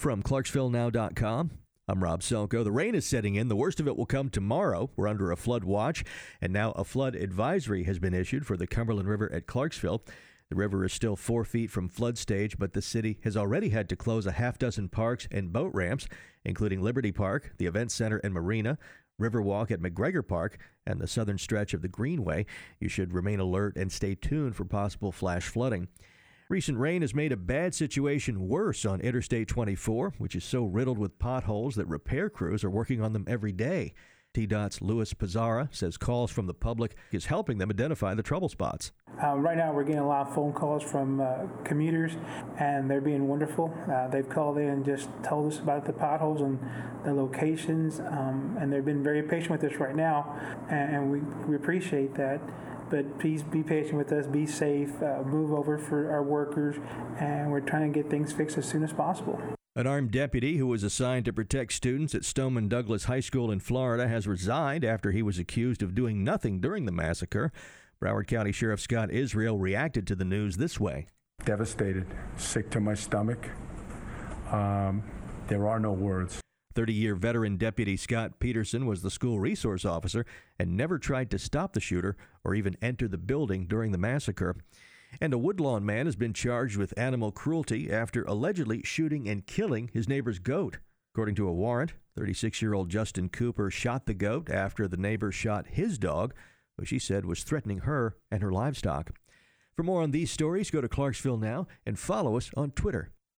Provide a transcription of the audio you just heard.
From ClarksvilleNow.com, I'm Rob Selko. The rain is setting in. The worst of it will come tomorrow. We're under a flood watch, and now a flood advisory has been issued for the Cumberland River at Clarksville. The river is still four feet from flood stage, but the city has already had to close a half dozen parks and boat ramps, including Liberty Park, the Event Center and Marina, Riverwalk at McGregor Park, and the southern stretch of the Greenway. You should remain alert and stay tuned for possible flash flooding. Recent rain has made a bad situation worse on Interstate 24, which is so riddled with potholes that repair crews are working on them every day. TDOT's Louis Pizarra says calls from the public is helping them identify the trouble spots. Uh, right now, we're getting a lot of phone calls from uh, commuters, and they're being wonderful. Uh, they've called in and just told us about the potholes and the locations, um, and they've been very patient with us right now, and, we, we appreciate that but please be patient with us, be safe, uh, move over for our workers, and we're trying to get things fixed as soon as possible. An armed deputy who was assigned to protect students at Stoneman Douglas High School in Florida has resigned after he was accused of doing nothing during the massacre. Broward County Sheriff Scott Israel reacted to the news this way Devastated, sick to my stomach. Um, there are no words. 30 year veteran Deputy Scot Peterson was the school resource officer and never tried to stop the shooter or even enter the building during the massacre. And a Woodlawn man has been charged with animal cruelty after allegedly shooting and killing his neighbor's goat. According to a warrant, 36 year old Justin Cooper shot the goat after the neighbor shot his dog, who she said was threatening her and her livestock. For more on these stories, go to Clarksville Now and follow us on Twitter